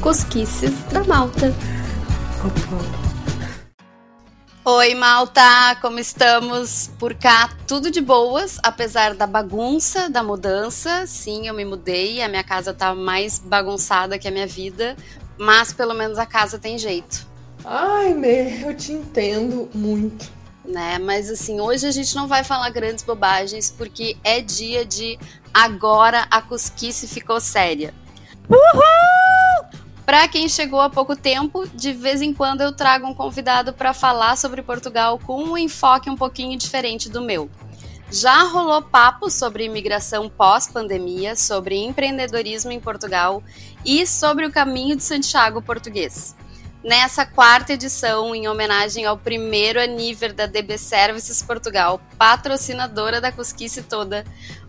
Cosquices da Malta. Oi, Malta! Como estamos? Por cá, tudo de boas, apesar da bagunça, da mudança. Sim, eu me mudei, a minha casa tá mais bagunçada que a minha vida, mas pelo menos a casa tem jeito. Ai, Mê, eu te entendo muito. Né? Mas assim, hoje a gente não vai falar grandes bobagens, porque é dia de agora a cosquice ficou séria. Uhul! Para quem chegou há pouco tempo, de vez em quando eu trago um convidado para falar sobre Portugal com um enfoque um pouquinho diferente do meu. Já rolou papo sobre imigração pós-pandemia, sobre empreendedorismo em Portugal e sobre o caminho de Santiago português. Nessa quarta edição, em homenagem ao primeiro aniversário da DB Services Portugal, patrocinadora da Cosquice toda,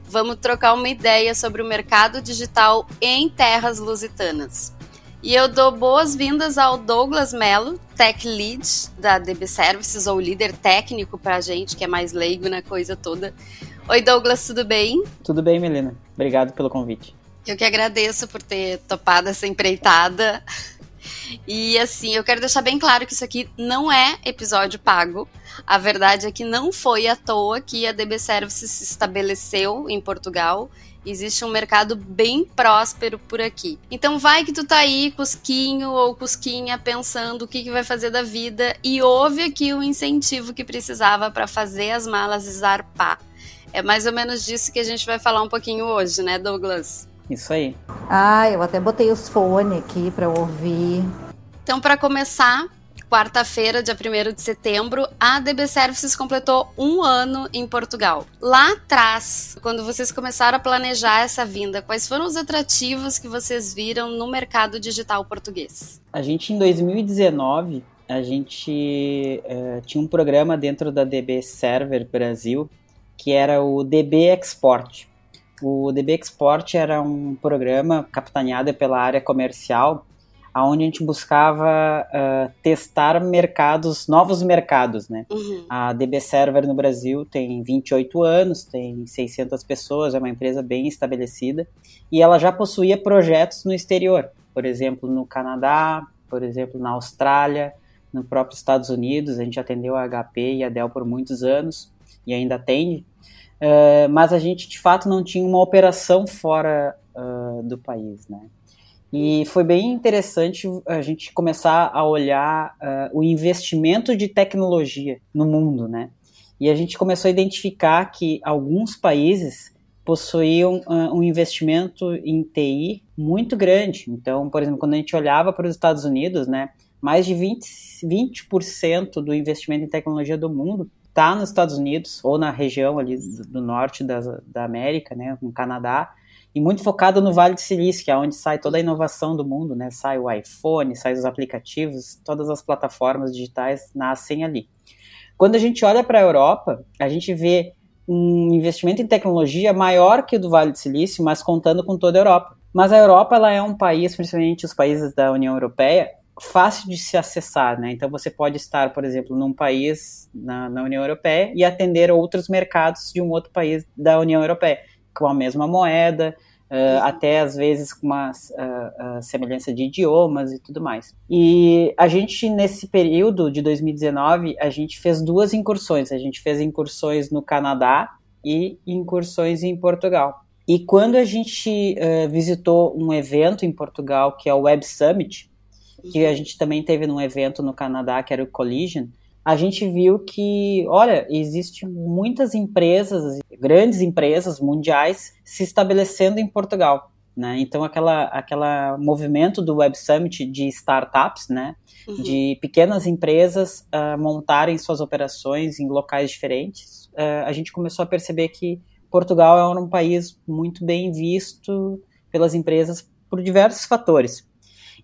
vamos trocar uma ideia sobre o mercado digital em terras lusitanas. E eu dou boas-vindas ao Douglas Mello, Tech Lead da DB Services, ou líder técnico para a gente, que é mais leigo na coisa toda. Oi, Douglas, tudo bem? Tudo bem, Melina. Obrigado pelo convite. Eu que agradeço por ter topado essa empreitada. E assim, eu quero deixar bem claro que isso aqui não é episódio pago. A verdade é que não foi à toa que a DB Services se estabeleceu em Portugal Existe um mercado bem próspero por aqui. Então vai que tu tá aí, cusquinho ou cusquinha, pensando o que, que vai fazer da vida e houve aqui o incentivo que precisava para fazer as malas zarpar. É mais ou menos disso que a gente vai falar um pouquinho hoje, né, Douglas? Isso aí. Ah, eu até botei os fones aqui para ouvir. Então, para começar, quarta-feira, dia 1 de setembro, a DB Services completou um ano em Portugal. Lá atrás, quando vocês começaram a planejar essa vinda, quais foram os atrativos que vocês viram no mercado digital português? A gente, em 2019, a gente uh, tinha um programa dentro da DB Server Brasil, que era o DB Export. O DB Export era um programa capitaneado pela área comercial aonde a gente buscava uh, testar mercados, novos mercados, né? Uhum. A DB Server no Brasil tem 28 anos, tem 600 pessoas, é uma empresa bem estabelecida e ela já possuía projetos no exterior, por exemplo, no Canadá, por exemplo, na Austrália, no próprio Estados Unidos, a gente atendeu a HP e a Dell por muitos anos e ainda atende, uh, mas a gente de fato não tinha uma operação fora uh, do país, né? E foi bem interessante a gente começar a olhar uh, o investimento de tecnologia no mundo, né? E a gente começou a identificar que alguns países possuíam uh, um investimento em TI muito grande. Então, por exemplo, quando a gente olhava para os Estados Unidos, né, mais de 20%, 20 do investimento em tecnologia do mundo está nos Estados Unidos ou na região ali do, norte da, da América, né, no Canadá, e muito focado no Vale do Silício, que é onde sai toda a inovação do mundo, né? Sai o iPhone, sai os aplicativos, todas as plataformas digitais nascem ali. Quando a gente olha para a Europa, a gente vê um investimento em tecnologia maior que o do Vale do Silício, mas contando com toda a Europa. Mas a Europa ela é um país, principalmente os países da União Europeia, fácil de se acessar, né? Então você pode estar, por exemplo, num país na, na União Europeia e atender outros mercados de um outro país da União Europeia com a mesma moeda, uh, até às vezes com uma uh, uh, semelhança de idiomas e tudo mais. E a gente, nesse período de 2019, a gente fez duas incursões. A gente fez incursões no Canadá e incursões em Portugal. E quando a gente visitou um evento em Portugal, que é o Web Summit, que a gente também teve num evento no Canadá, que era o Collision, a gente viu que, olha, existem muitas empresas, grandes empresas mundiais se estabelecendo em Portugal. Né? Então, aquela, aquela movimento do Web Summit de startups, né? Uhum. de pequenas empresas uh, montarem suas operações em locais diferentes, uh, a gente começou a perceber que Portugal era um país muito bem visto pelas empresas por diversos fatores.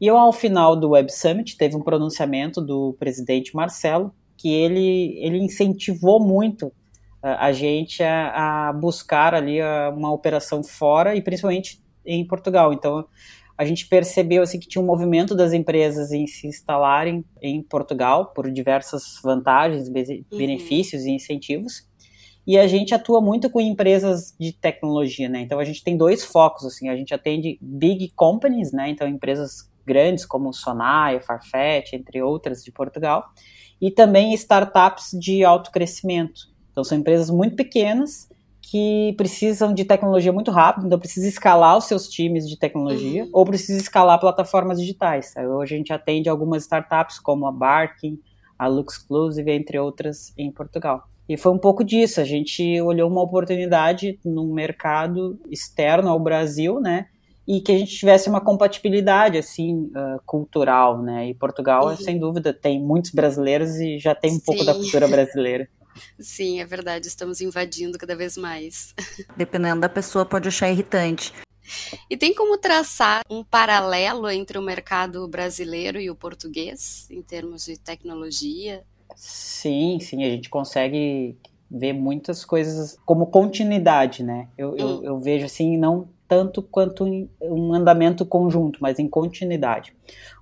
E ao final do Web Summit, teve um pronunciamento do presidente Marcelo, que ele, ele incentivou muito a, a gente a, a, buscar ali a, uma operação fora e principalmente em Portugal. Então, a gente percebeu assim que tinha um movimento das empresas em se instalarem em Portugal por diversas vantagens, uhum. benefícios e incentivos. e a gente atua muito com empresas de tecnologia, né? Então a gente tem dois focos, assim, a gente atende big companies, né? Então empresas grandes como Sonai, Farfetch, entre outras de Portugal, e também startups de alto crescimento. Então são empresas muito pequenas que precisam de tecnologia muito rápido, então precisa escalar os seus times de tecnologia uhum. ou precisa escalar plataformas digitais. Hoje a gente atende algumas startups como a Barking, a Luxclusive, entre outras em Portugal. E foi um pouco disso, a gente olhou uma oportunidade no mercado externo ao Brasil, né? E que a gente tivesse uma compatibilidade, assim, uh, cultural, né? E Portugal, sem dúvida, tem muitos brasileiros e já tem um Sim. pouco da cultura brasileira. Sim, é verdade, estamos invadindo cada vez mais. Dependendo da pessoa, pode achar irritante. E tem como traçar um paralelo entre o mercado brasileiro e o português, em termos de tecnologia? Sim, sim, a gente consegue ver muitas coisas como continuidade, né? Eu, hum. eu, eu, vejo assim, não tanto quanto um andamento conjunto, mas em continuidade.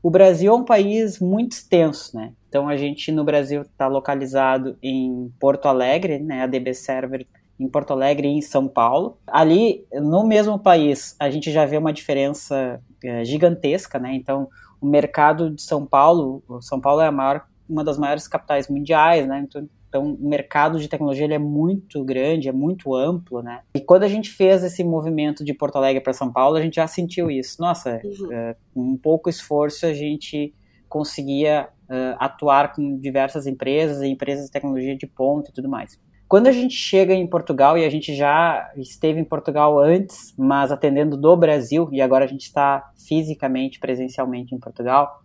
O Brasil é um país muito extenso, né? Então a gente no Brasil está localizado em Porto Alegre, né? A DB Server em Porto Alegre e em São Paulo. Ali, no mesmo país, a gente já vê uma diferença é, gigantesca, né? Então, o mercado de São Paulo, São Paulo é maior uma das maiores capitais mundiais, né? Então, então o mercado de tecnologia ele é muito grande, é muito amplo, né? E quando a gente fez esse movimento de Porto Alegre para São Paulo, a gente já sentiu isso. Nossa, uhum. é, com um pouco esforço a gente conseguia uh, atuar com diversas empresas, empresas de tecnologia de ponta e tudo mais. Quando a gente chega em Portugal, e a gente já esteve em Portugal antes, mas atendendo do Brasil, e agora a gente está fisicamente, presencialmente em Portugal,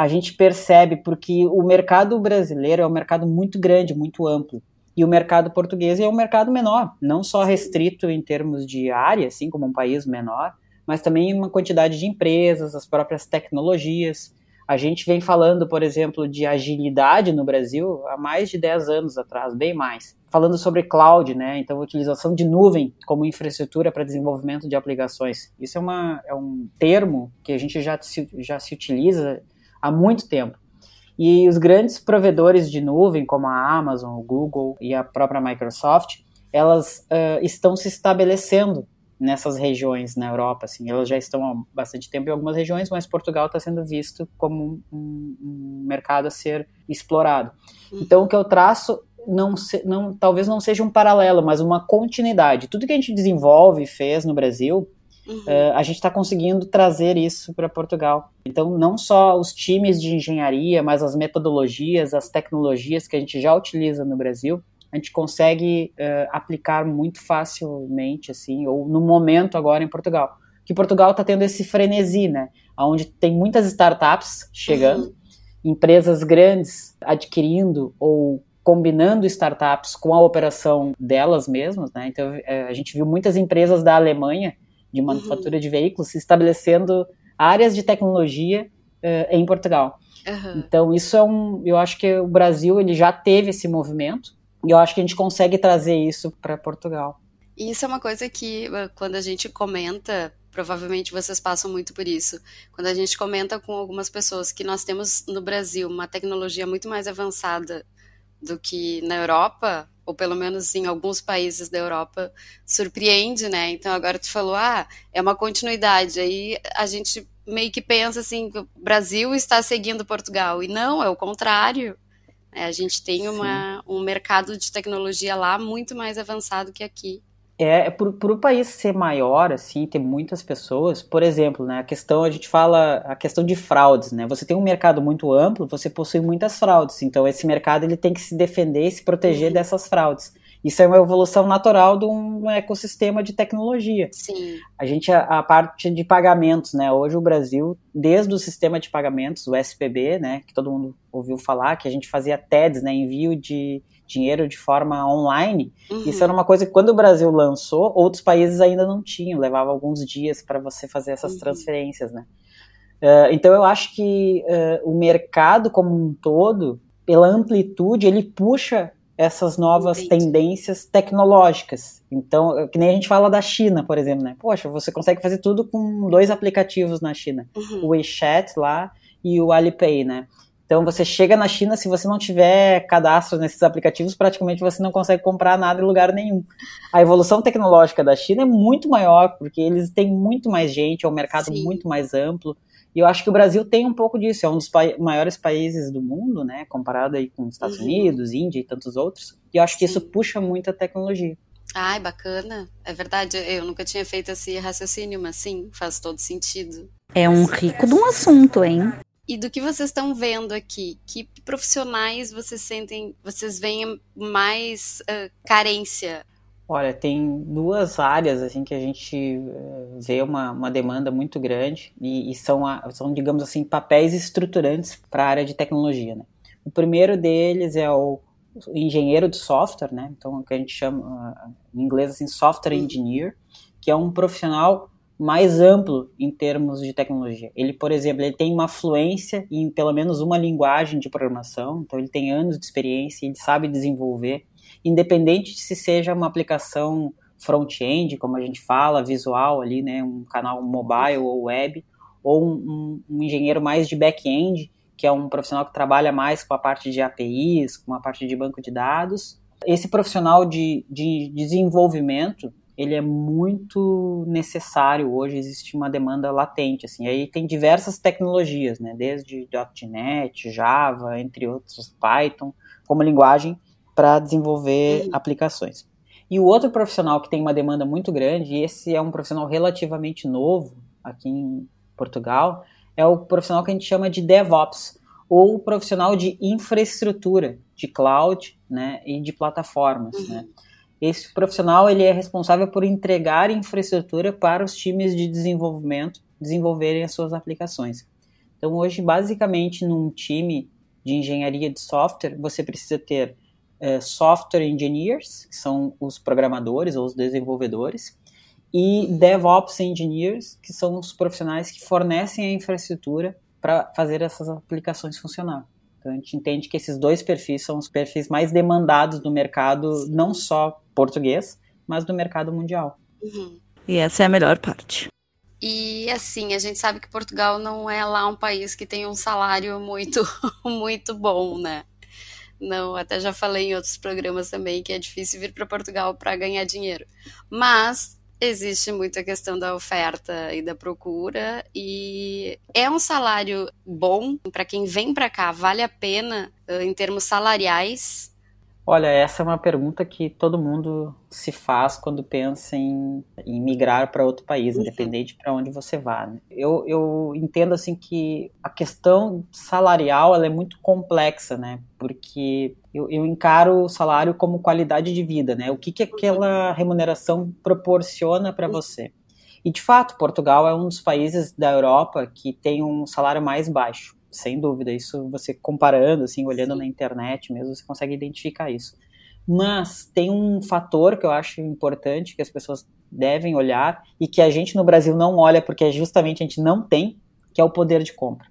a gente percebe porque o mercado brasileiro é um mercado muito grande, muito amplo. E o mercado português é um mercado menor, não só restrito em termos de área, assim como um país menor, mas também uma quantidade de empresas, as próprias tecnologias. A gente vem falando, por exemplo, de agilidade no Brasil há mais de 10 anos atrás, bem mais. Falando sobre cloud, né? Então, a utilização de nuvem como infraestrutura para desenvolvimento de aplicações. Isso é, uma, é um termo que a gente já se, já se utiliza há muito tempo. E os grandes provedores de nuvem, como a Amazon, o Google e a própria Microsoft, elas uh, estão se estabelecendo nessas regiões na Europa. Assim, elas já estão há bastante tempo em algumas regiões, mas Portugal está sendo visto como um, um, mercado a ser explorado. Uhum. Então, o que eu traço não, se, não, talvez não seja um paralelo, mas uma continuidade. Tudo que a gente desenvolve e fez no Brasil Uhum. Uh, a gente está conseguindo trazer isso para Portugal. Então, não só os times de engenharia, mas as metodologias, as tecnologias que a gente já utiliza no Brasil, a gente consegue uh, aplicar muito facilmente, assim, ou no momento agora em Portugal. Que Portugal está tendo esse frenesi, né? Onde tem muitas startups chegando, uhum. empresas grandes adquirindo ou combinando startups com a operação delas mesmas, né? Então, eh, a gente viu muitas empresas da Alemanha de manufatura uhum. de veículos, se estabelecendo áreas de tecnologia uh, em Portugal. Uhum. Então isso é um, eu acho que o Brasil ele já teve esse movimento e eu acho que a gente consegue trazer isso para Portugal. E isso é uma coisa que eh, quando a gente comenta, provavelmente vocês passam muito por isso. Quando a gente comenta com algumas pessoas que nós temos no Brasil uma tecnologia muito mais avançada do que na Europa, ou pelo menos em alguns países da Europa, surpreende, né? Então agora tu falou, ah, é uma continuidade. Aí a gente meio que pensa assim, que o Brasil está seguindo Portugal. E não, é o contrário. É, a gente tem uma, um mercado de tecnologia lá muito mais avançado que aqui. É, é por, o país ser maior, assim, ter muitas pessoas, por exemplo, né, a questão, a gente fala, a questão de fraudes, né, você tem um mercado muito amplo, você possui muitas fraudes, então esse mercado ele tem que se defender e se proteger uhum. dessas fraudes. Isso é uma evolução natural de um ecossistema de tecnologia. Sim. A gente, a, a, parte de pagamentos, né? Hoje o Brasil, desde o sistema de pagamentos, o SPB, né? Que todo mundo ouviu falar, que a gente fazia TEDs, né? Envio de dinheiro de forma online. Uhum. Isso era uma coisa que quando o Brasil lançou, outros países ainda não tinham, levava alguns dias para você fazer essas uhum. transferências, né? Uh, então eu acho que uh, o mercado como um todo, pela amplitude, ele puxa essas novas Entendi. tendências tecnológicas. Então, que nem a gente fala da China, por exemplo, né? Poxa, você consegue fazer tudo com dois aplicativos na China, uhum. o WeChat lá e o Alipay, né? Então você chega na China, se você não tiver cadastro nesses aplicativos, praticamente você não consegue comprar nada em lugar nenhum. A evolução tecnológica da China é muito maior, porque eles têm muito mais gente, é um mercado Sim. muito mais amplo. E eu acho que o Brasil tem um pouco disso, é um dos pa maiores países do mundo, né, comparado aí com os Estados uhum. Unidos, Índia e tantos outros. E eu acho que Sim. isso puxa muito a tecnologia. Ai, bacana. É verdade, eu nunca tinha feito esse raciocínio, mas sim, faz todo sentido. É um rico de um assunto, hein? E do que vocês estão vendo aqui, que profissionais vocês sentem, vocês veem mais uh, carência? Olha, tem duas áreas assim que a gente vê uma, uma demanda muito grande e, e são, a, são, digamos assim, papéis estruturantes para a área de tecnologia. Né? O primeiro deles é o engenheiro de software, né? Então, o que a gente chama em inglês assim, software engineer, que é um profissional mais amplo em termos de tecnologia. Ele, por exemplo, ele tem uma fluência em pelo menos uma linguagem de programação, então ele tem anos de experiência, ele sabe desenvolver, independente de se seja uma aplicação front-end, como a gente fala, visual ali, né, um canal mobile ou web, ou um, um, engenheiro mais de back-end, que é um profissional que trabalha mais com a parte de APIs, com a parte de banco de dados. Esse profissional de, de desenvolvimento, ele é muito necessário hoje, existe uma demanda latente, assim, aí tem diversas tecnologias, né, desde .NET, Java, entre outros, Python, como linguagem para desenvolver uhum. aplicações. E o outro profissional que tem uma demanda muito grande, e esse é um profissional relativamente novo aqui em Portugal, é o profissional que a gente chama de DevOps, ou profissional de infraestrutura, de cloud, né, e de plataformas, uhum. né. Esse profissional ele é responsável por entregar infraestrutura para os times de desenvolvimento desenvolverem as suas aplicações. Então, hoje, basicamente, num time de engenharia de software, você precisa ter é, software engineers, que são os programadores ou os desenvolvedores, e DevOps engineers, que são os profissionais que fornecem a infraestrutura para fazer essas aplicações funcionar. Então a gente entende que esses dois perfis são os perfis mais demandados do mercado, não só português, mas do mercado mundial. Uhum. E essa é a melhor parte. E assim, a gente sabe que Portugal não é lá um país que tem um salário muito, muito bom, né? Não, até já falei em outros programas também que é difícil vir para Portugal para ganhar dinheiro. Mas existe muita questão da oferta e da procura e é um salário bom para quem vem para cá, vale a pena em termos salariais Olha, essa é uma pergunta que todo mundo se faz quando pensa em, em migrar para outro país, uhum. independente para onde você vá. Né? Eu, eu entendo assim que a questão salarial ela é muito complexa, né? Porque eu, eu encaro o salário como qualidade de vida, né? O que, que aquela remuneração proporciona para você? E de fato, Portugal é um dos países da Europa que tem um salário mais baixo sem dúvida. Isso você comparando, assim, olhando Sim. na internet mesmo, você consegue identificar isso. Mas tem um fator que eu acho importante que as pessoas devem olhar e que a gente no Brasil não olha porque justamente a gente não tem, que é o poder de compra.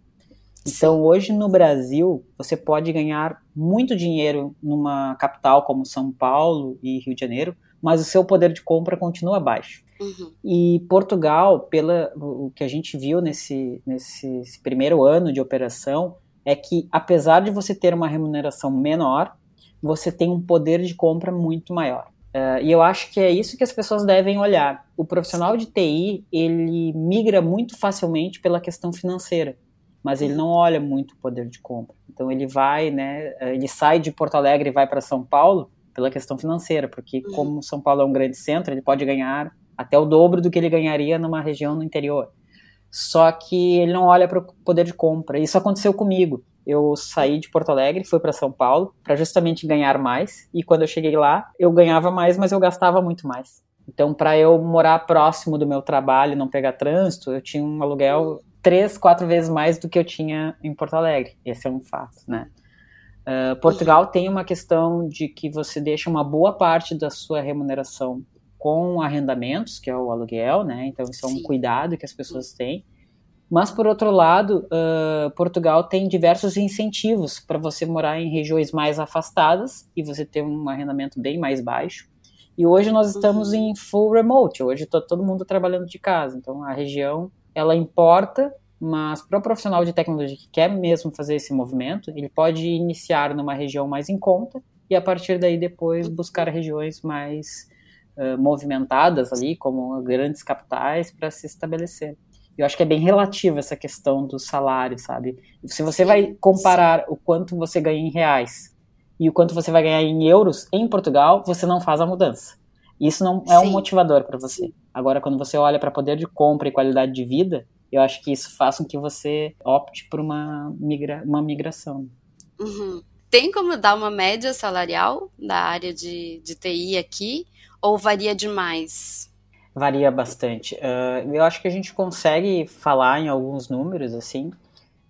Então, hoje no Brasil, você pode ganhar muito dinheiro numa capital como São Paulo e Rio de Janeiro, mas o seu poder de compra continua baixo. Uhum. E Portugal, pela, o que a gente viu nesse, nesse primeiro ano de operação, é que apesar de você ter uma remuneração menor, você tem um poder de compra muito maior. Uh, e eu acho que é isso que as pessoas devem olhar. O profissional de TI, ele migra muito facilmente pela questão financeira, mas ele não olha muito o poder de compra. Então ele vai, né, ele sai de Porto Alegre e vai para São Paulo pela questão financeira, porque uhum. como São Paulo é um grande centro, ele pode ganhar até o dobro do que ele ganharia numa região no interior. Só que ele não olha para o poder de compra. Isso aconteceu comigo. Eu saí de Porto Alegre, fui para São Paulo para justamente ganhar mais. E quando eu cheguei lá, eu ganhava mais, mas eu gastava muito mais. Então, para eu morar próximo do meu trabalho, não pegar trânsito, eu tinha um aluguel três, quatro vezes mais do que eu tinha em Porto Alegre. Esse é um fato, né? Uh, Portugal tem uma questão de que você deixa uma boa parte da sua remuneração com arrendamentos, que é o aluguel, né? Então isso é um Sim. cuidado que as pessoas têm. Mas por outro lado, uh, Portugal tem diversos incentivos para você morar em regiões mais afastadas e você ter um arrendamento bem mais baixo. E hoje nós estamos uhum. em full remote. Hoje está todo mundo trabalhando de casa. Então a região ela importa mas para o profissional de tecnologia que quer mesmo fazer esse movimento, ele pode iniciar numa região mais em conta e a partir daí depois buscar regiões mais uh, movimentadas ali, como grandes capitais, para se estabelecer. Eu acho que é bem relativa essa questão do salário, sabe? Se você vai comparar o quanto você ganha em reais e o quanto você vai ganhar em euros em Portugal, você não faz a mudança. Isso não é Sim. um motivador para você. Agora, quando você olha para poder de compra e qualidade de vida, eu acho que isso faz com que você opte por uma, migra uma migração. Uhum. Tem como dar uma média salarial da área de, de TI aqui? Ou varia demais? Varia bastante. Uh, eu acho que a gente consegue falar em alguns números, assim.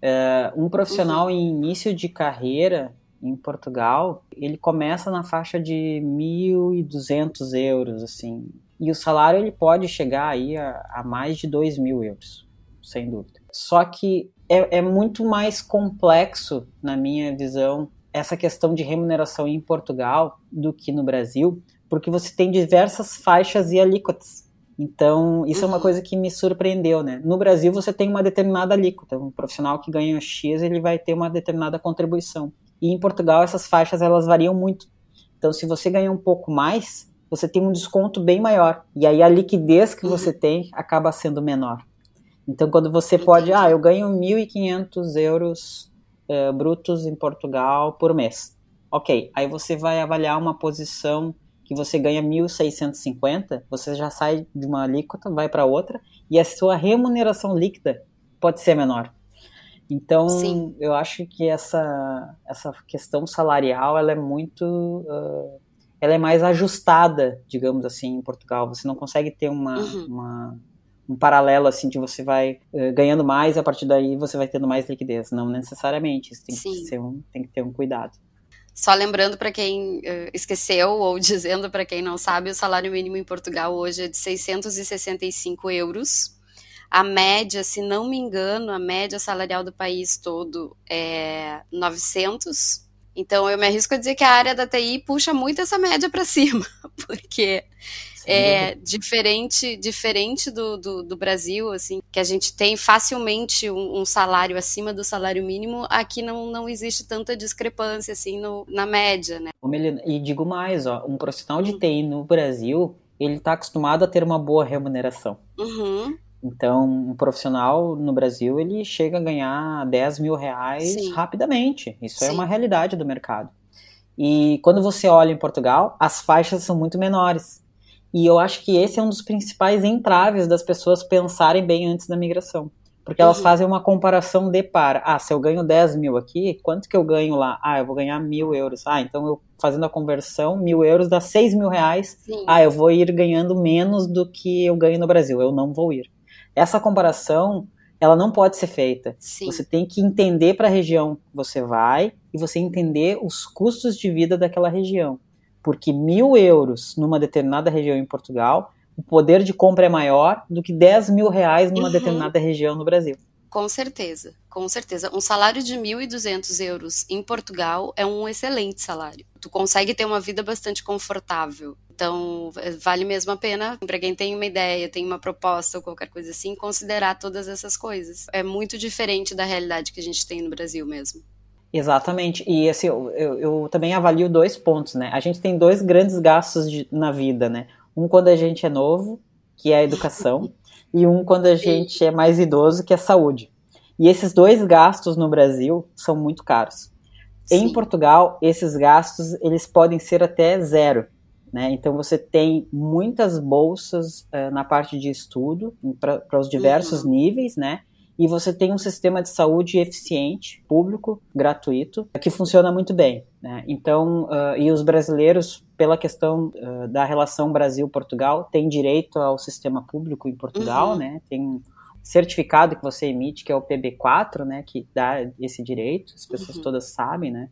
Uh, um profissional uhum. em início de carreira em Portugal, ele começa na faixa de 1.200 euros, assim. E o salário ele pode chegar aí a, a mais de 2 mil euros sem dúvida. Só que é, é muito mais complexo, na minha visão, essa questão de remuneração em Portugal do que no Brasil, porque você tem diversas faixas e alíquotas. Então, isso uhum. é uma uhum. coisa que me surpreendeu, né? No Brasil, você tem uma determinada alíquota. Um profissional que ganha X, ele vai ter uma determinada contribuição. E em Portugal, essas faixas, elas variam muito. Então, se você ganha um pouco mais, você tem um desconto bem maior. E aí, a liquidez que uhum. você tem acaba sendo menor. Então, quando você pode, ah, eu ganho 1.500 euros uh, brutos em Portugal por mês. Ok, aí você vai avaliar uma posição que você ganha 1.650, você já sai de uma alíquota, vai para outra, e a sua remuneração líquida pode ser menor. Então, Sim. eu acho que essa, essa questão salarial, ela é muito... Uh, ela é mais ajustada, digamos assim, em Portugal. Você não consegue ter uma, uhum. uma um paralelo assim de você vai uh, ganhando mais e a partir daí você vai tendo mais liquidez. Não necessariamente, isso tem, que, ser um, tem que ter um cuidado. Só lembrando para quem uh, esqueceu ou dizendo para quem não sabe, o salário mínimo em Portugal hoje é de 665 euros. A média, se não me engano, a média salarial do país todo é 900. Então eu me arrisco a dizer que a área da TI puxa muito essa média para cima, porque é diferente diferente do, do, do, Brasil, assim, que a gente tem facilmente um, um, salário acima do salário mínimo, aqui não, não existe tanta discrepância, assim, no, na média, né? E digo mais, ó, um profissional de TI no Brasil, ele está acostumado a ter uma boa remuneração. Uhum. Então, um profissional no Brasil, ele chega a ganhar 10 mil reais Sim. rapidamente. Isso é Sim. é uma realidade do mercado. E quando você olha em Portugal, as faixas são muito menores. E eu acho que esse é um dos principais entraves das pessoas pensarem bem antes da migração. Porque elas uhum. fazem uma comparação de par. Ah, se eu ganho 10 mil aqui, quanto que eu ganho lá? Ah, eu vou ganhar mil euros. Ah, então eu fazendo a conversão, mil euros dá 6 mil reais. Sim. Ah, eu vou ir ganhando menos do que eu ganho no Brasil. Eu não vou ir. Essa comparação, ela não pode ser feita. Sim. Você tem que entender para a região que você vai e você entender os custos de vida daquela região porque mil euros numa determinada região em Portugal, o poder de compra é maior do que 10 mil reais numa uhum. determinada região no Brasil. Com certeza, com certeza. Um salário de 1.200 euros em Portugal é um excelente salário. Tu consegue ter uma vida bastante confortável. Então, vale mesmo a pena, para quem tem uma ideia, tem uma proposta ou qualquer coisa assim, considerar todas essas coisas. É muito diferente da realidade que a gente tem no Brasil mesmo. Exatamente. E assim, eu, eu, eu, também avalio dois pontos, né? A gente tem dois grandes gastos de, na vida, né? Um quando a gente é novo, que é a educação, e um quando a gente é mais idoso, que é a saúde. E esses dois gastos no Brasil são muito caros. Sim. Em Portugal, esses gastos eles podem ser até zero. Né? Então você tem muitas bolsas uh, na parte de estudo para os diversos uhum. níveis, né? E você tem um sistema de saúde eficiente, público, gratuito, que funciona muito bem. Né? Então, uh, e os brasileiros, pela questão uh, da relação Brasil-Portugal, têm direito ao sistema público em Portugal, uhum. né? Tem um certificado que você emite, que é o PB4, né? Que dá esse direito, as pessoas uhum. todas sabem, né?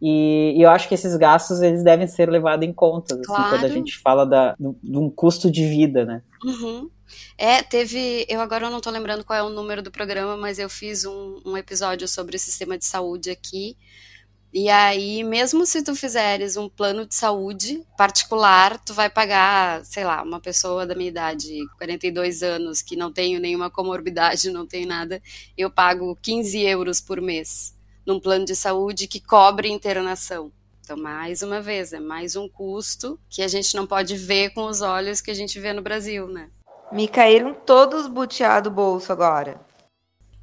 E, e, eu acho que esses gastos eles devem ser levados em conta assim, claro. quando a gente fala da, de um custo de vida, né? Uhum. É, teve. Eu agora não estou lembrando qual é o número do programa, mas eu fiz um, um, episódio sobre o sistema de saúde aqui. E aí, mesmo se tu fizeres um plano de saúde particular, tu vai pagar, sei lá, uma pessoa da minha idade, 42 anos, que não tenho nenhuma comorbidade, não tem nada, eu pago 15 euros por mês num plano de saúde que cobre internação. Então, mais uma vez, é mais um custo que a gente não pode ver com os olhos que a gente vê no Brasil, né? Me caíram todos butear do bolso agora.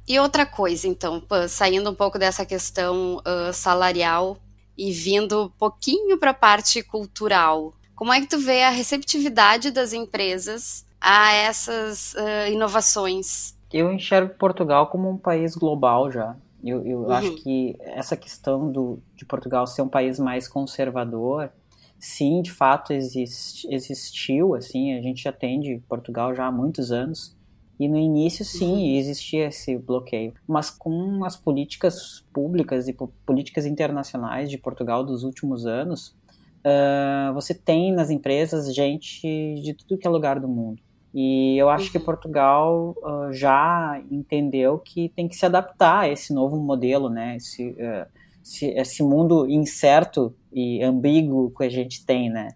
E outra coisa, então, saindo um pouco dessa questão uh, salarial e vindo um pouquinho para a parte cultural, como é que tu vê a receptividade das empresas a essas uh, inovações? Eu enxergo Portugal como um país global já. Eu, eu uhum. acho que essa questão do, de Portugal ser um país mais conservador, sim, de fato exist, existiu, assim, a gente atende Portugal já há muitos anos, e no início, sim, uhum. existia esse bloqueio. Mas com as políticas públicas e políticas internacionais de Portugal dos últimos anos, uh, você tem nas empresas gente de tudo que é lugar do mundo. E eu acho uhum. que Portugal uh, já entendeu que tem que se adaptar a esse novo modelo, né? Esse, uh, esse, esse, mundo incerto e ambíguo que a gente tem, né?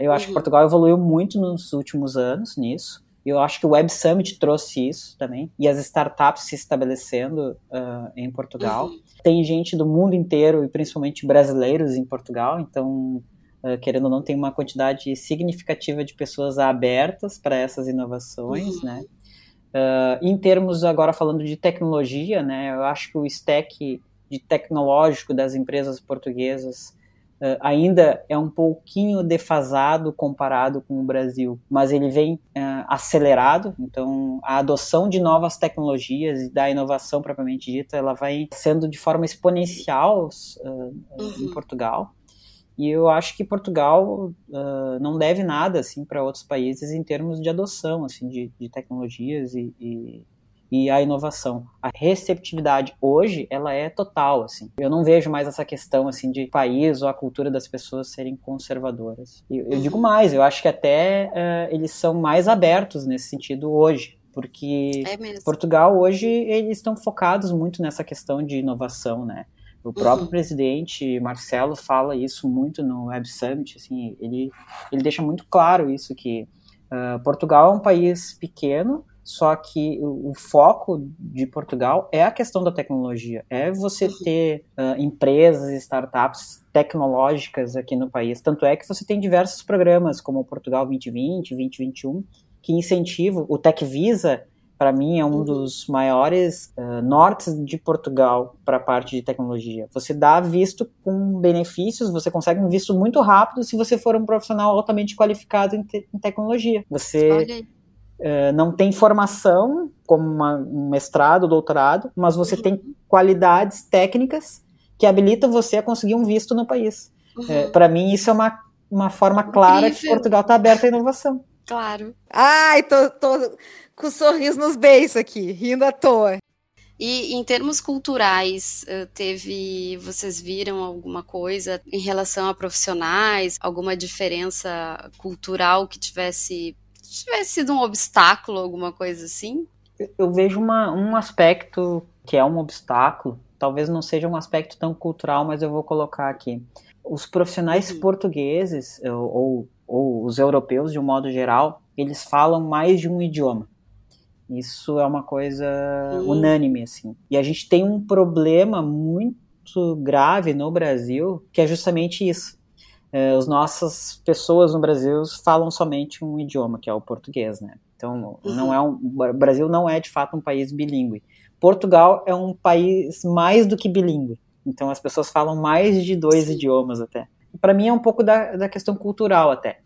eu acho que uhum. Portugal evoluiu muito nos últimos anos nisso. Eu acho que o Web Summit trouxe isso também, e as startups se estabelecendo uh, em Portugal. Uhum. Tem gente do mundo inteiro, e principalmente brasileiros em Portugal, então, uh, querendo ou não, tem uma quantidade significativa de pessoas abertas para essas inovações, uhum. né? Uh, em termos, agora falando de tecnologia, né, eu acho que o stack de tecnológico das empresas portuguesas uh, ainda é um pouquinho defasado comparado com o Brasil, mas ele vem uh, acelerado. Então, a adoção de novas tecnologias e da inovação propriamente dita, ela vai sendo de forma exponencial uh, uhum. em Portugal. E eu acho que Portugal uh, não deve nada assim para outros países em termos de adoção assim de, de tecnologias e, e, e a inovação. A receptividade hoje, ela é total, assim. Eu não vejo mais essa questão, assim, de país ou a cultura das pessoas serem conservadoras. Eu, eu digo mais, eu acho que até uh, eles são mais abertos nesse sentido hoje. Porque é Portugal hoje, eles estão focados muito nessa questão de inovação, né? O próprio uhum. presidente Marcelo fala isso muito no Web Summit, assim, ele, ele deixa muito claro isso, que uh, Portugal é um país pequeno, só que o, o, foco de Portugal é a questão da tecnologia, é você ter uh, empresas, startups tecnológicas aqui no país. Tanto é que você tem diversos programas, como o Portugal 2020, 2021, que incentivam. O Tech Visa, para mim, é um uhum. dos maiores uh, nortes de Portugal para a parte de tecnologia. Você dá visto com benefícios, você consegue um visto muito rápido se você for um profissional altamente qualificado em, te em tecnologia. Você é, não tem formação como uma, um mestrado, doutorado, mas você tem qualidades técnicas que habilitam você a conseguir um visto no país. Uhum. É, Para mim, isso é uma, uma forma clara Incrível. que Portugal está aberto à inovação. Claro. Ai, tô, tô com sorriso nos beiços aqui, rindo à toa. E em termos culturais, eh, teve, vocês viram alguma coisa em relação a profissionais, alguma diferença cultural que tivesse tivesse sido um obstáculo, alguma coisa assim? Eu vejo uma, um aspecto que é um obstáculo, talvez não seja um aspecto tão cultural, mas eu vou colocar aqui. Os profissionais uhum. portugueses, ou, ou os europeus de um modo geral, eles falam mais de um idioma. Isso é uma coisa uhum. unânime, assim. E a gente tem um problema muito grave no Brasil, que é justamente isso é, as nossas pessoas no Brasil falam somente um idioma, que é o português, né? Então, uhum. não é um, o Brasil não é de fato um país bilíngue. Portugal é um país mais do que bilíngue. Então, as pessoas falam mais de dois Sim. idiomas até. Para mim é um pouco da, da questão cultural até.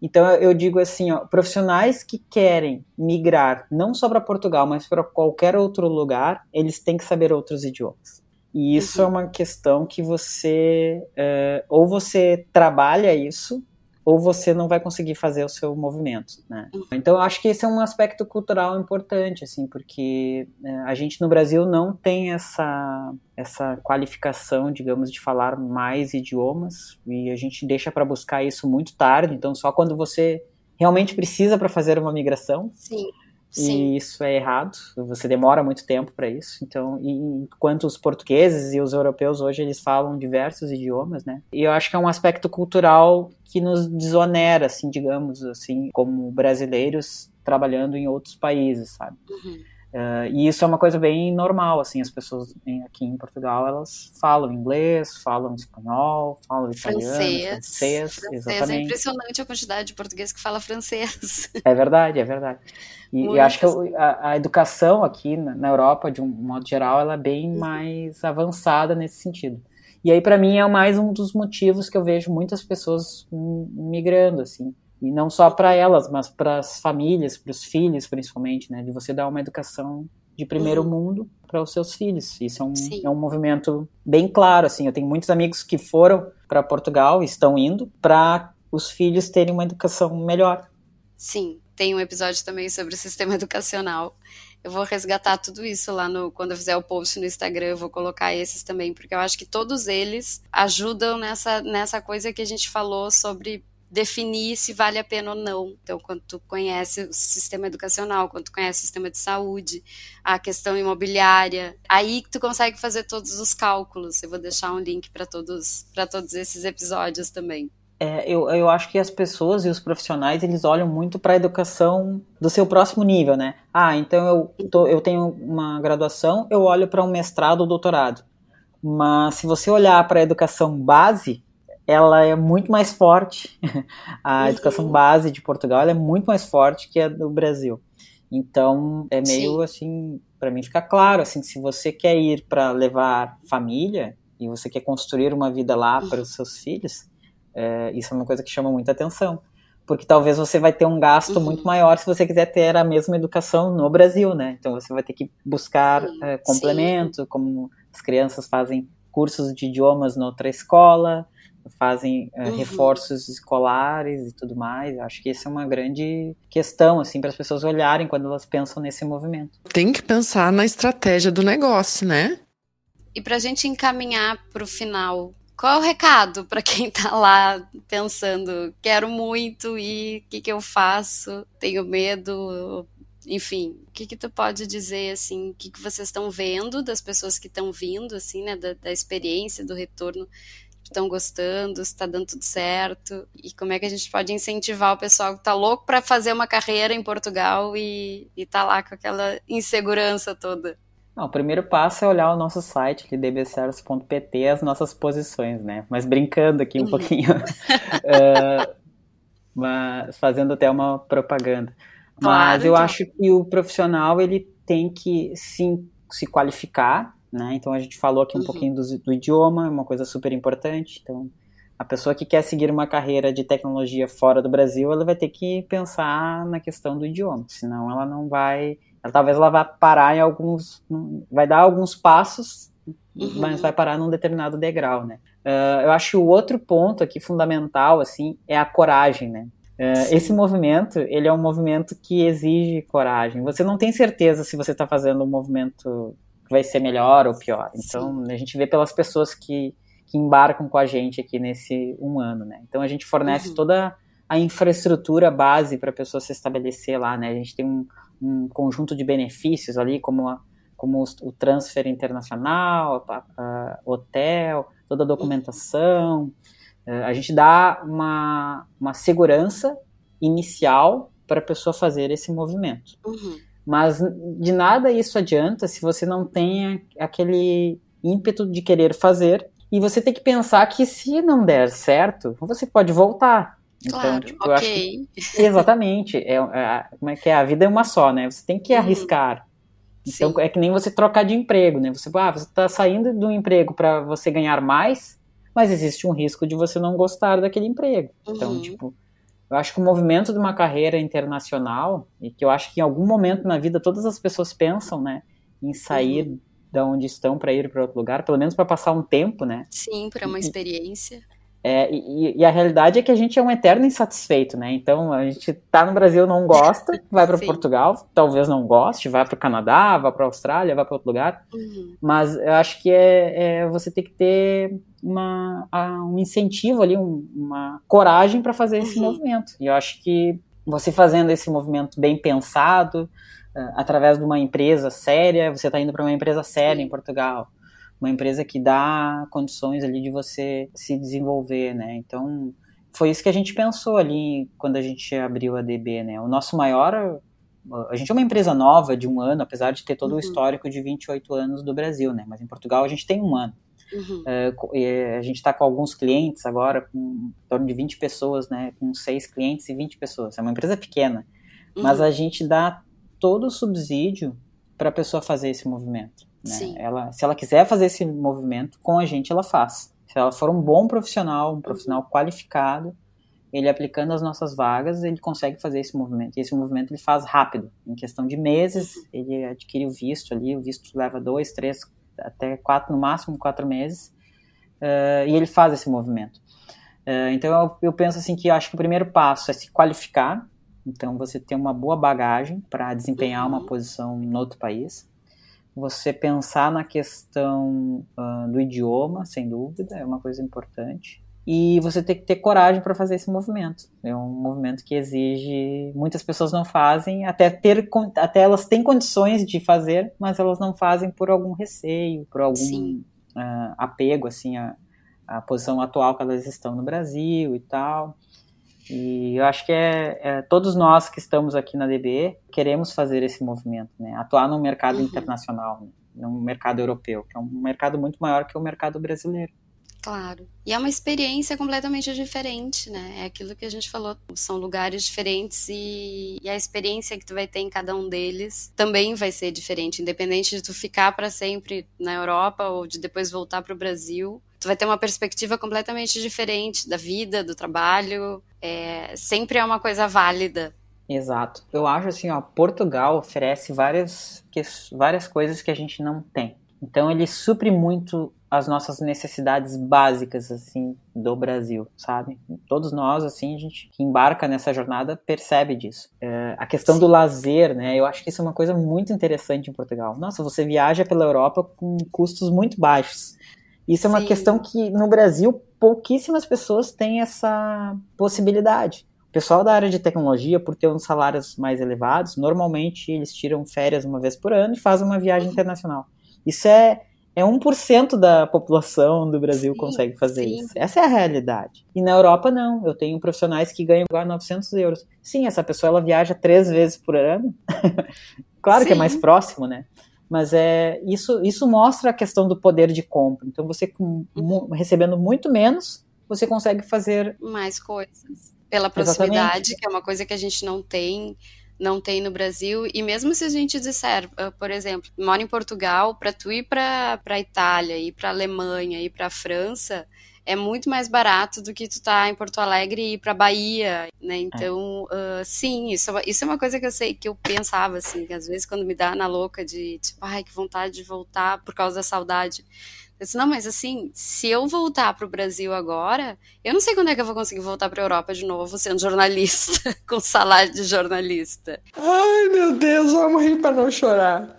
Então eu digo assim, ó, profissionais que querem migrar não só para Portugal, mas para qualquer outro lugar, eles têm que saber outros idiomas. E isso é uhum. é uma questão que você é, ou você trabalha isso ou você não vai conseguir fazer o seu movimento, né? Uhum. Então eu acho que esse é um aspecto cultural importante, assim, porque é, a gente no Brasil não tem essa essa qualificação, digamos, de falar mais idiomas e a gente deixa para buscar isso muito tarde. Então só quando você realmente precisa para fazer uma migração. Sim. Sim. E isso é errado, você demora muito tempo para isso. Então, enquanto os portugueses e os europeus hoje eles falam diversos idiomas, né? E eu acho que é um aspecto cultural que nos desonera, assim, digamos assim, como brasileiros trabalhando em outros países, sabe? Uhum. Uh, e isso é uma coisa bem normal, assim, as pessoas em, aqui em Portugal, elas falam inglês, falam espanhol, falam italiano, francês. francês, francês. É exatamente. impressionante a quantidade de português que fala francês. É verdade, é verdade. E, e acho que a, a, educação aqui na, na, Europa, de um modo geral, ela é bem uhum. mais avançada nesse sentido. E aí, para mim, é mais um dos motivos que eu vejo muitas pessoas migrando, assim, e não só para elas, mas para as famílias, para os filhos principalmente, né? De você dar uma educação de primeiro uhum. mundo para os seus filhos. Isso é um, é um movimento bem claro, assim. Eu tenho muitos amigos que foram para Portugal estão indo para os filhos terem uma educação melhor. Sim, tem um episódio também sobre o sistema educacional. Eu vou resgatar tudo isso lá no quando eu fizer o post no Instagram, eu vou colocar esses também, porque eu acho que todos eles ajudam nessa nessa coisa que a gente falou sobre definir se vale a pena ou não. Então, quando tu conhece o sistema educacional, quando tu conhece o sistema de saúde, a questão imobiliária, aí tu consegue fazer todos os cálculos. Eu vou deixar um link para todos para todos esses episódios também. É, eu, eu acho que as pessoas e os profissionais eles olham muito para a educação do seu próximo nível, né? Ah, então eu, tô, eu tenho uma graduação, eu olho para um mestrado ou doutorado. Mas se você olhar para a educação base, ela é muito mais forte. a uhum. educação base de Portugal é muito mais forte que a do Brasil. Então, é meio Sim. assim, para mim fica claro, assim, se você quer ir para levar família e você quer construir uma vida lá para os seus filhos, é, isso é uma coisa que chama muita atenção. Porque talvez você vai ter um gasto uhum. muito maior se você quiser ter a mesma educação no Brasil, né? Então você vai ter que buscar é, complemento, Sim. como as crianças fazem cursos de idiomas noutra escola, fazem uh, uhum. reforços escolares e tudo mais. Acho que essa é uma grande questão assim para as pessoas olharem quando elas pensam nesse movimento. Tem que pensar na estratégia do negócio, né? E para a gente encaminhar para o final, qual é o recado para quem está lá pensando, quero muito e o que, que eu faço? Tenho medo, enfim, o que que tu pode dizer, assim, o que que vocês estão vendo das pessoas que estão vindo, assim, né, da, da experiência, do retorno estão gostando, se está dando tudo certo e como é que a gente pode incentivar o pessoal que está louco para fazer uma carreira em Portugal e está lá com aquela insegurança toda. Não, o primeiro passo é olhar o nosso site, dbceros.pt, as nossas posições, né? Mas brincando aqui um uhum. pouquinho, uh, mas fazendo até uma propaganda. Claro, mas eu então. acho que o profissional ele tem que sim se qualificar né? Então a gente falou aqui um uhum. pouquinho do, do idioma, é uma coisa super importante. Então a pessoa que quer seguir uma carreira de tecnologia fora do Brasil, ela vai ter que pensar na questão do idioma, senão ela não vai, ela, talvez ela vá parar em alguns, vai dar alguns passos, uhum. mas vai parar num determinado degrau, né? Uh, eu acho que o outro ponto aqui fundamental, assim, é a coragem, né? Uh, esse movimento, ele é um movimento que exige coragem. Você não tem certeza se você está fazendo um movimento vai ser melhor ou pior. Então, Sim. a gente vê pelas pessoas que, que embarcam com a gente aqui nesse um ano, né? Então, a gente fornece uhum. toda a infraestrutura base para a pessoa se estabelecer lá, né? A gente tem um, um conjunto de benefícios ali, como, a, como o transfer internacional, a, a, hotel, toda a documentação. Uhum. A gente dá uma, uma segurança inicial para a pessoa fazer esse movimento. Uhum. Mas de nada isso adianta se você não tem aquele ímpeto de querer fazer. E você tem que pensar que se não der certo, você pode voltar. Então, claro, tipo, okay. eu acho que, exatamente. É, é, como é que é? A vida é uma só, né? Você tem que uhum. arriscar. Então Sim. é que nem você trocar de emprego, né? Você, ah, você está saindo do emprego para você ganhar mais, mas existe um risco de você não gostar daquele emprego. Então, uhum. Então, tipo, eu acho que o movimento de uma carreira internacional, e que eu acho que em algum momento na vida todas as pessoas pensam, né, em sair uhum. da onde estão para ir para outro lugar, pelo menos para passar um tempo, né? Sim, para uma experiência. É, e, e, a realidade é que a gente é um eterno insatisfeito, né? Então a gente tá no Brasil, não gosta, vai para Portugal, talvez não goste, vai para o Canadá, vai para a Austrália, vai para outro lugar. Uhum. Mas eu acho que é, é, você tem que ter uma, um incentivo ali, um, uma coragem para fazer esse uhum. movimento. E eu acho que você fazendo esse movimento bem pensado, uh, através de uma empresa séria, você está indo para uma empresa séria em Portugal, uma empresa que dá condições ali de você se desenvolver, né? Então, foi isso que a gente pensou ali quando a gente abriu a DB, né? O nosso maior a gente é uma empresa nova de um ano, apesar de ter todo uhum. o histórico de 28 anos do Brasil, né? Mas em Portugal a gente tem um ano. Uhum. Uh, a gente está com alguns clientes agora, com em torno de 20 pessoas, né? Com seis clientes e 20 pessoas. É uma empresa pequena. Uhum. Mas a gente dá todo o subsídio para a pessoa fazer esse movimento. Né? Ela, se ela quiser fazer esse movimento, com a gente ela faz. Se ela for um bom profissional, um profissional qualificado, ele aplicando as nossas vagas, ele consegue fazer esse movimento. E esse movimento ele faz rápido. Em questão de meses, ele adquire o visto ali, o visto leva dois, três, até quatro, no máximo quatro meses, uh, e ele faz esse movimento. Uh, então eu, eu, penso assim que eu acho que o primeiro passo é se qualificar, então você ter uma boa bagagem para desempenhar uhum. uma posição em outro país. Você pensar na questão uh, do idioma, sem dúvida, é uma coisa importante e você tem que ter coragem para fazer esse movimento. É um movimento que exige, muitas pessoas não fazem, até ter até elas têm condições de fazer, mas elas não fazem por algum receio, por algum uh, apego assim à, à posição atual que elas estão no Brasil e tal. E eu acho que é, é, todos nós que estamos aqui na DB queremos fazer esse movimento, né? Atuar no mercado uhum. internacional, no mercado europeu, que é um mercado muito maior que o mercado brasileiro. Claro. E é uma experiência completamente diferente, né? É aquilo que a gente falou, são lugares diferentes e, e, a experiência que tu vai ter em cada um deles também vai ser diferente, independente de tu ficar para sempre na Europa ou de depois voltar para o Brasil. Tu vai ter uma perspectiva completamente diferente da vida, do trabalho. É, sempre é uma coisa válida. Exato. Eu acho assim, ó, Portugal oferece várias, que, várias coisas que a gente não tem. Então ele supre muito as nossas necessidades básicas assim do Brasil, sabe? Todos nós assim, a gente que embarca nessa jornada percebe disso. É, a questão Sim. do lazer, né? Eu acho que isso é uma coisa muito interessante em Portugal. Nossa, você viaja pela Europa com custos muito baixos. Isso é uma Sim. questão que no Brasil pouquíssimas pessoas têm essa possibilidade. O pessoal da área de tecnologia, por ter uns salários mais elevados, normalmente eles tiram férias uma vez por ano e fazem uma viagem internacional. Isso é é 1% da população do Brasil sim, consegue fazer sim. isso. Essa é a realidade. E na Europa, não. Eu tenho profissionais que ganham agora 900 euros. Sim, essa pessoa ela viaja três vezes por ano. claro sim. que é mais próximo, né? Mas é isso, isso mostra a questão do poder de compra. Então, você com, uhum. recebendo muito menos, você consegue fazer mais coisas. Pela proximidade, Exatamente. que é uma coisa que a gente não tem não tem no Brasil. E mesmo se a gente disser, uh, por exemplo, mora em Portugal, para tu ir para a Itália, ir para a Alemanha, ir para a França, é muito mais barato do que tu tá em Porto Alegre e ir para Bahia, né? Então, uh, sim, isso, é isso é uma coisa que eu sei que eu pensava assim, que às vezes quando me dá na louca de tipo, ai, que vontade de voltar por causa da saudade. Eu disse, não, mas assim, se eu voltar para o Brasil agora, eu não sei quando é que eu vou conseguir voltar para a Europa de novo sendo jornalista, com salário de jornalista. Ai, meu Deus, vamos rir para não chorar.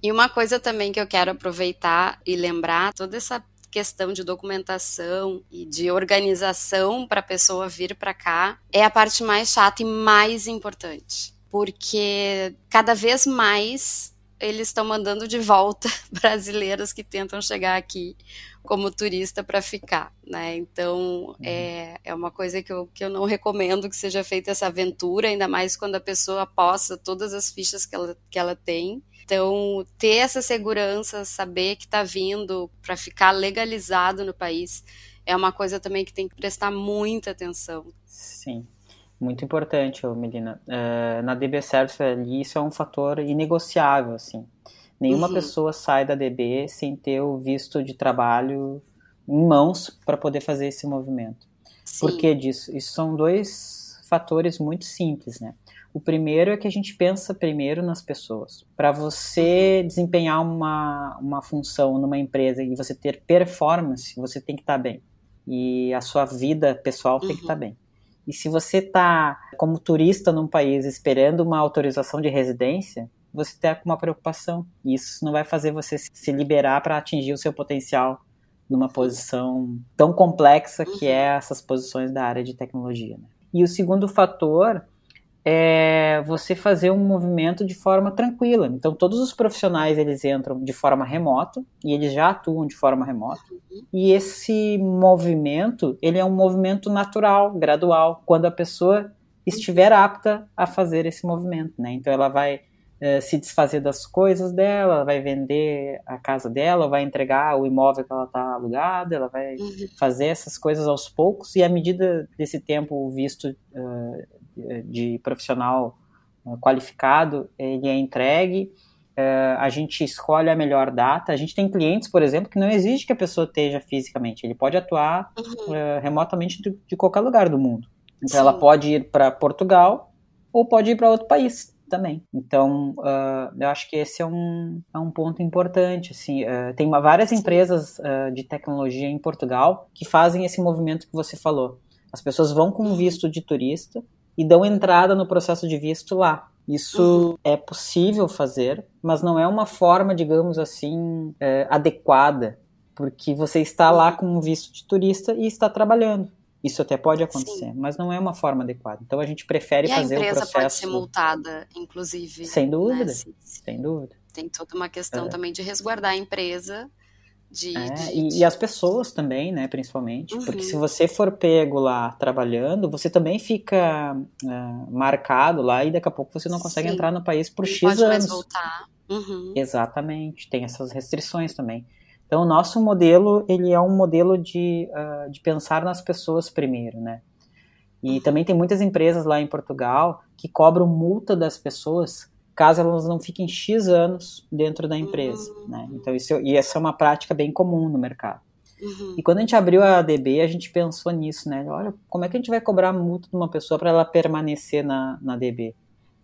E uma coisa também que eu quero aproveitar e lembrar, toda essa questão de documentação e de organização para a pessoa vir para cá é a parte mais chata e mais importante. Porque cada vez mais eles estão mandando de volta brasileiros que tentam chegar aqui como turista para ficar, né? Então uhum. é, é uma coisa que eu, que eu não recomendo que seja feita essa aventura, ainda mais quando a pessoa posta todas as fichas que ela, que ela tem. Então, ter essa segurança, saber que está vindo para ficar legalizado no país, é uma coisa também que tem que prestar muita atenção. Sim. Muito importante, Melina. Uh, na DB Service ali, isso é um fator inegociável, assim. Nenhuma uhum. pessoa sai da DB sem ter o visto de trabalho em mãos para poder fazer esse movimento. Sim. Por que disso? Isso são dois fatores muito simples, né? O primeiro é que a gente pensa primeiro nas pessoas. Para você uhum. desempenhar uma, uma função numa empresa e você ter performance, você tem que estar tá bem. E a sua vida pessoal tem que estar tá uhum. bem. E se você está como turista num país esperando uma autorização de residência, você está com uma preocupação. E isso não vai fazer você se liberar para atingir o seu potencial numa posição tão complexa que é essas posições da área de tecnologia. Né? E o segundo fator é você fazer um movimento de forma tranquila. Então, todos os profissionais eles entram de forma remota e eles já atuam de forma remota. E esse movimento, ele é um movimento natural, gradual, quando a pessoa estiver apta a fazer esse movimento, né? Então, ela vai eh, se desfazer das coisas dela, ela vai vender a casa dela, vai entregar o imóvel que ela está alugada, ela vai Uhum. fazer essas coisas aos poucos e à medida desse tempo o visto uh, de profissional uh, qualificado ele é entregue uh, a gente escolhe a melhor data a gente tem clientes por exemplo que não exige que a pessoa esteja fisicamente ele pode atuar Uhum. remotamente de, qualquer lugar do mundo então Sim. ela pode ir para Portugal ou pode ir para outro país também. Então, uh, eu acho que esse é um, é um ponto importante. Assim, uh, tem uma, várias empresas uh, de tecnologia em Portugal que fazem esse movimento que você falou. As pessoas vão com um visto de turista e dão entrada no processo de visto lá. Isso Uhum. é possível fazer, mas não é uma forma, digamos assim, eh, adequada, porque você está lá com um visto de turista e está trabalhando. Isso até pode acontecer, Sim. mas não é uma forma adequada. Então a gente prefere E a fazer o empresa processo. pode ser multada, inclusive. Sem dúvida, né? Se- se- sem dúvida. Tem toda uma questão É. também de resguardar a empresa. De, É, de- e, de- e as pessoas também, né, principalmente, Uhum. porque se você for pego lá trabalhando, você também fica é, marcado lá e daqui a pouco você não consegue Sim. entrar no país por não X pode mais anos. voltar. Uhum. Exatamente, tem essas restrições também. Então, o nosso modelo, ele é um modelo de, uh, de pensar nas pessoas primeiro, né? E Uhum. também tem muitas empresas lá em Portugal que cobram multa das pessoas caso elas não fiquem X anos dentro da empresa, Uhum. né? Então, isso, e essa é uma prática bem comum no mercado. Uhum. E quando a gente abriu a ADB, a gente pensou nisso, né? Olha, como é que a gente vai cobrar multa de uma pessoa para ela permanecer na, na ADB?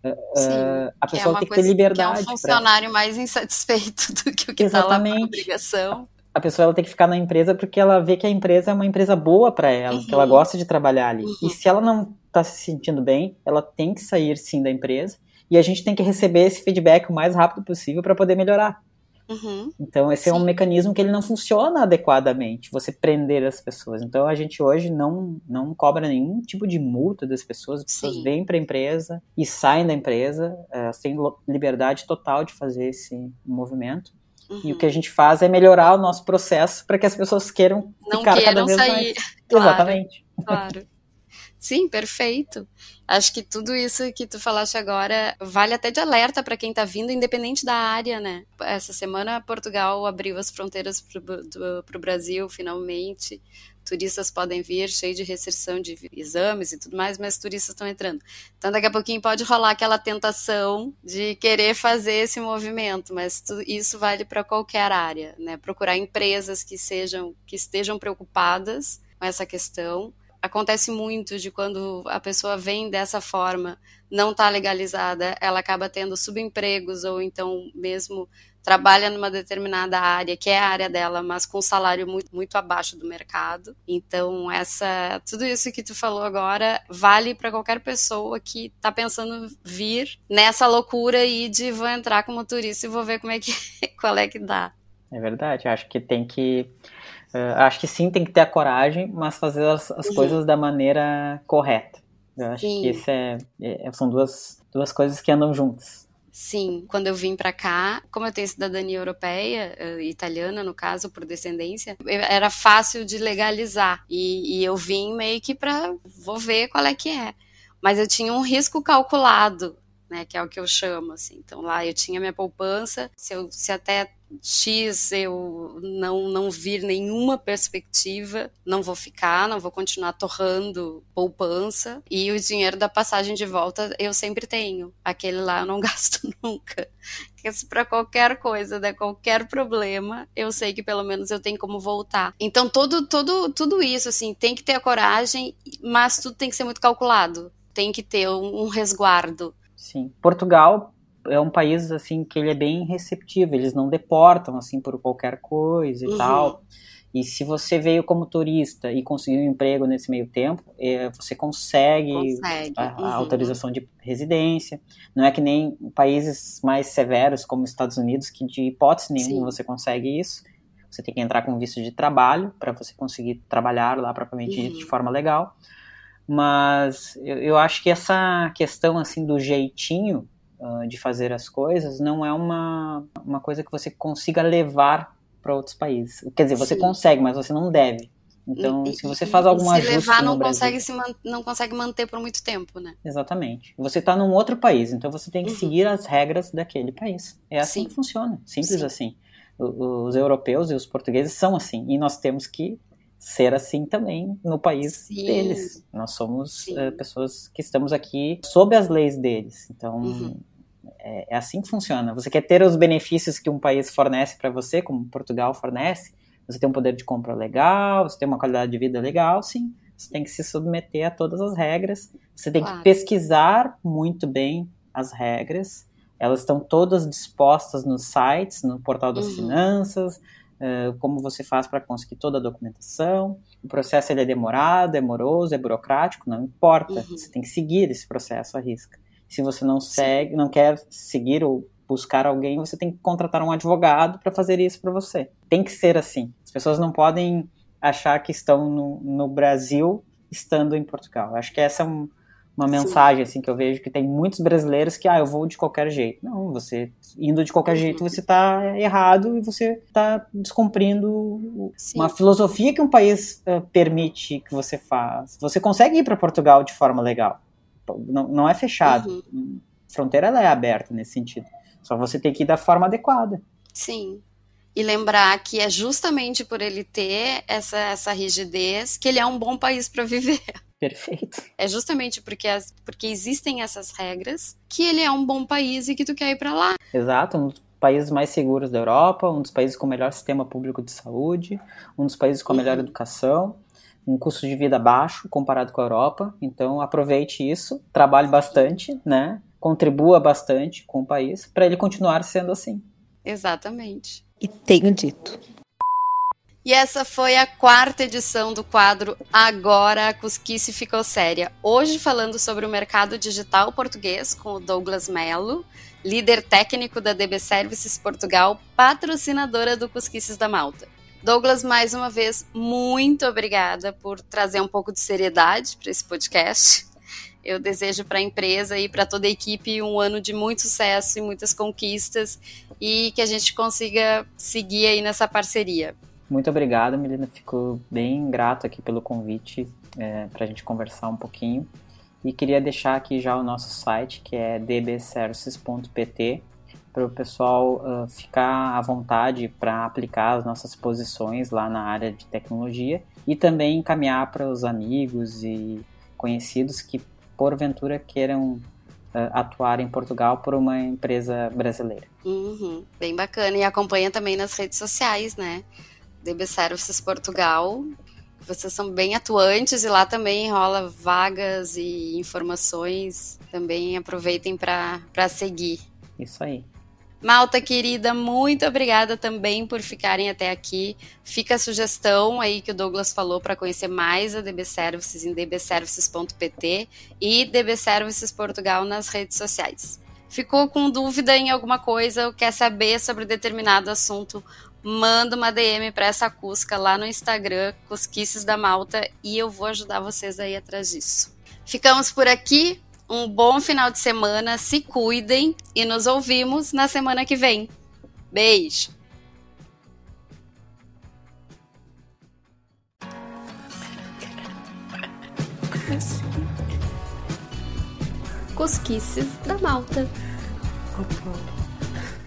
Sim, Uh, a é pessoa uma tem que ter liberdade. Que é um funcionário mais insatisfeito do que o que está lá Exatamente. obrigação. a pessoa ela tem que ficar na empresa porque ela vê que a empresa é uma empresa boa para ela, que ela Uhum. gosta de trabalhar ali. Uhum. E se ela não está se sentindo bem, ela tem que sair sim da empresa e a gente tem que receber esse feedback o mais rápido possível para poder melhorar. Uhum. Então esse é um Sim. mecanismo que ele não funciona adequadamente, você prender as pessoas. Então a gente hoje não não cobra nenhum tipo de multa das pessoas, as pessoas Sim. vêm para a empresa e saem da empresa, elas têm liberdade total de fazer esse movimento. E Uhum. o que a gente faz é melhorar o nosso processo para que as pessoas queiram Não ficar cada queiram vez sair. mais. Claro. Exatamente. Claro. Sim, perfeito. Acho que tudo isso que tu falaste agora vale até de alerta para quem está vindo, independente da área, né? Essa semana Portugal abriu as fronteiras para o Brasil, finalmente. Turistas podem vir, cheio de restrição de exames e tudo mais, mas turistas estão entrando. Então, daqui a pouquinho pode rolar aquela tentação de querer fazer esse movimento, mas tu- isso vale para qualquer área, né? Procurar empresas que sejam, que estejam preocupadas com essa questão acontece muito de quando a pessoa vem dessa forma, não está legalizada, ela acaba tendo subempregos ou então mesmo trabalha numa determinada área, que é a área dela, mas com salário muito, muito abaixo do mercado. Então, essa tudo isso que tu falou agora vale para qualquer pessoa que está pensando vir nessa loucura aí de vou entrar como turista e vou ver como é que qual é que dá. É verdade. Acho que tem que. uh, acho que sim, tem que ter a coragem, mas fazer as, as Uhum. coisas da maneira correta. Eu acho Sim. que esse é, é- são duas, duas coisas que andam juntas. Sim, quando eu vim para cá, como eu tenho cidadania europeia, eh, italiana no caso, por descendência, era fácil de legalizar. E, e eu vim meio que para vou ver qual é que é. Mas eu tinha um risco calculado, né, que é o que eu chamo assim. Então lá eu tinha minha poupança, se, eu, se até X eu não, não vir nenhuma perspectiva, não vou ficar, não vou continuar torrando poupança. E o dinheiro da passagem de volta eu sempre tenho. Aquele lá eu não gasto nunca. Porque para qualquer coisa, der qualquer problema, eu sei que pelo menos eu tenho como voltar. Então todo, todo, tudo isso, assim, tem que ter a coragem, mas tudo tem que ser muito calculado. Tem que ter um, um resguardo. Sim. Portugal é um país assim que ele é bem receptivo, eles não deportam assim por qualquer coisa e Uhum. tal. E se você veio como turista e conseguiu um emprego nesse meio tempo, eh, você consegue, Consegue. a, a Uhum. autorização de residência. Não é que nem países mais severos como os Estados Unidos, que de hipótese nenhuma Sim. você consegue isso. Você tem que entrar com visto de trabalho para você conseguir trabalhar lá propriamente Uhum. de forma legal. Mas eu, eu acho que essa questão assim do jeitinho uh, de fazer as coisas não é uma, uma coisa que você consiga levar para outros países. Quer dizer, você Sim. consegue, mas você não deve. Então, e, se você faz algum se ajuste levar, não Brasil, consegue se não consegue manter por muito tempo, né? Exatamente. Você está num outro país, então você tem que uhum. seguir as regras daquele país. É assim Sim. que funciona, simples Sim. assim. Os europeus e os portugueses são assim, e nós temos que ser assim também no país Sim. deles. Nós somos uh, pessoas que estamos aqui sob as leis deles. Então, uhum. é, é, assim que funciona. Você quer ter os benefícios que um país fornece para você, como Portugal fornece, você tem um poder de compra legal, você tem uma qualidade de vida legal, sim. Você tem que se submeter a todas as regras. Você tem claro. que pesquisar muito bem as regras. Elas estão todas dispostas nos sites, no portal das uhum. finanças, uh, como você faz para conseguir toda a documentação. O processo ele é demorado, é moroso, é burocrático, não importa. Uhum. Você tem que seguir esse processo à risca. Se você não segue, não quer seguir ou buscar alguém, você tem que contratar um advogado para fazer isso para você. Tem que ser assim. As pessoas não podem achar que estão no, no Brasil estando em Portugal. Acho que essa é um, uma mensagem assim que eu vejo que tem muitos brasileiros que ah, eu vou de qualquer jeito. Não, você indo de qualquer jeito você está errado e você está descumprindo Sim. uma filosofia que um país uh, permite que você faça. Você consegue ir para Portugal de forma legal. Não, não é fechado. Uhum. A fronteira ela é aberta nesse sentido. Só você tem que ir da forma adequada. Sim. E lembrar que é justamente por ele ter essa, essa rigidez que ele é um bom país para viver. Perfeito. É justamente porque, as, porque existem essas regras que ele é um bom país e que tu quer ir para lá. Exato, um dos países mais seguros da Europa, um dos países com o melhor sistema público de saúde, um dos países com a melhor uhum. educação, um custo de vida baixo comparado com a Europa. Então aproveite isso, trabalhe bastante, né? contribua bastante com o país para ele continuar sendo assim. Exatamente. E tenho dito. E essa foi a quarta edição do quadro Agora a Cusquice Ficou Séria. Hoje falando sobre o mercado digital português com o Douglas Mello, líder técnico da DB Services Portugal, patrocinadora do Cusquices da Malta. Douglas, mais uma vez, muito obrigada por trazer um pouco de seriedade para esse podcast. Eu desejo para a empresa e para toda a equipe um ano de muito sucesso e muitas conquistas e que a gente consiga seguir aí nessa parceria. Muito obrigado, Melina. Fico bem grato aqui pelo convite é, para a gente conversar um pouquinho. E queria deixar aqui já o nosso site, que é dbservices.pt, para o pessoal uh, ficar à vontade para aplicar as nossas posições lá na área de tecnologia e também encaminhar para os amigos e conhecidos que porventura queiram uh, atuar em Portugal por uma empresa brasileira. Uhum, bem bacana. E acompanha também nas redes sociais, né? DB Services Portugal. Vocês são bem atuantes e lá também rola vagas e informações. Também aproveitem para seguir. Isso aí. Malta querida, muito obrigada também por ficarem até aqui. Fica a sugestão aí que o Douglas falou para conhecer mais a DB Services em dbservices.pt e DB Services Portugal nas redes sociais. Ficou com dúvida em alguma coisa ou quer saber sobre determinado assunto? Manda uma DM para essa Cusca lá no Instagram, Cusquices da Malta, e eu vou ajudar vocês aí atrás disso. Ficamos por aqui um bom final de semana, se cuidem e nos ouvimos na semana que vem. Beijo! Cosquices da Malta.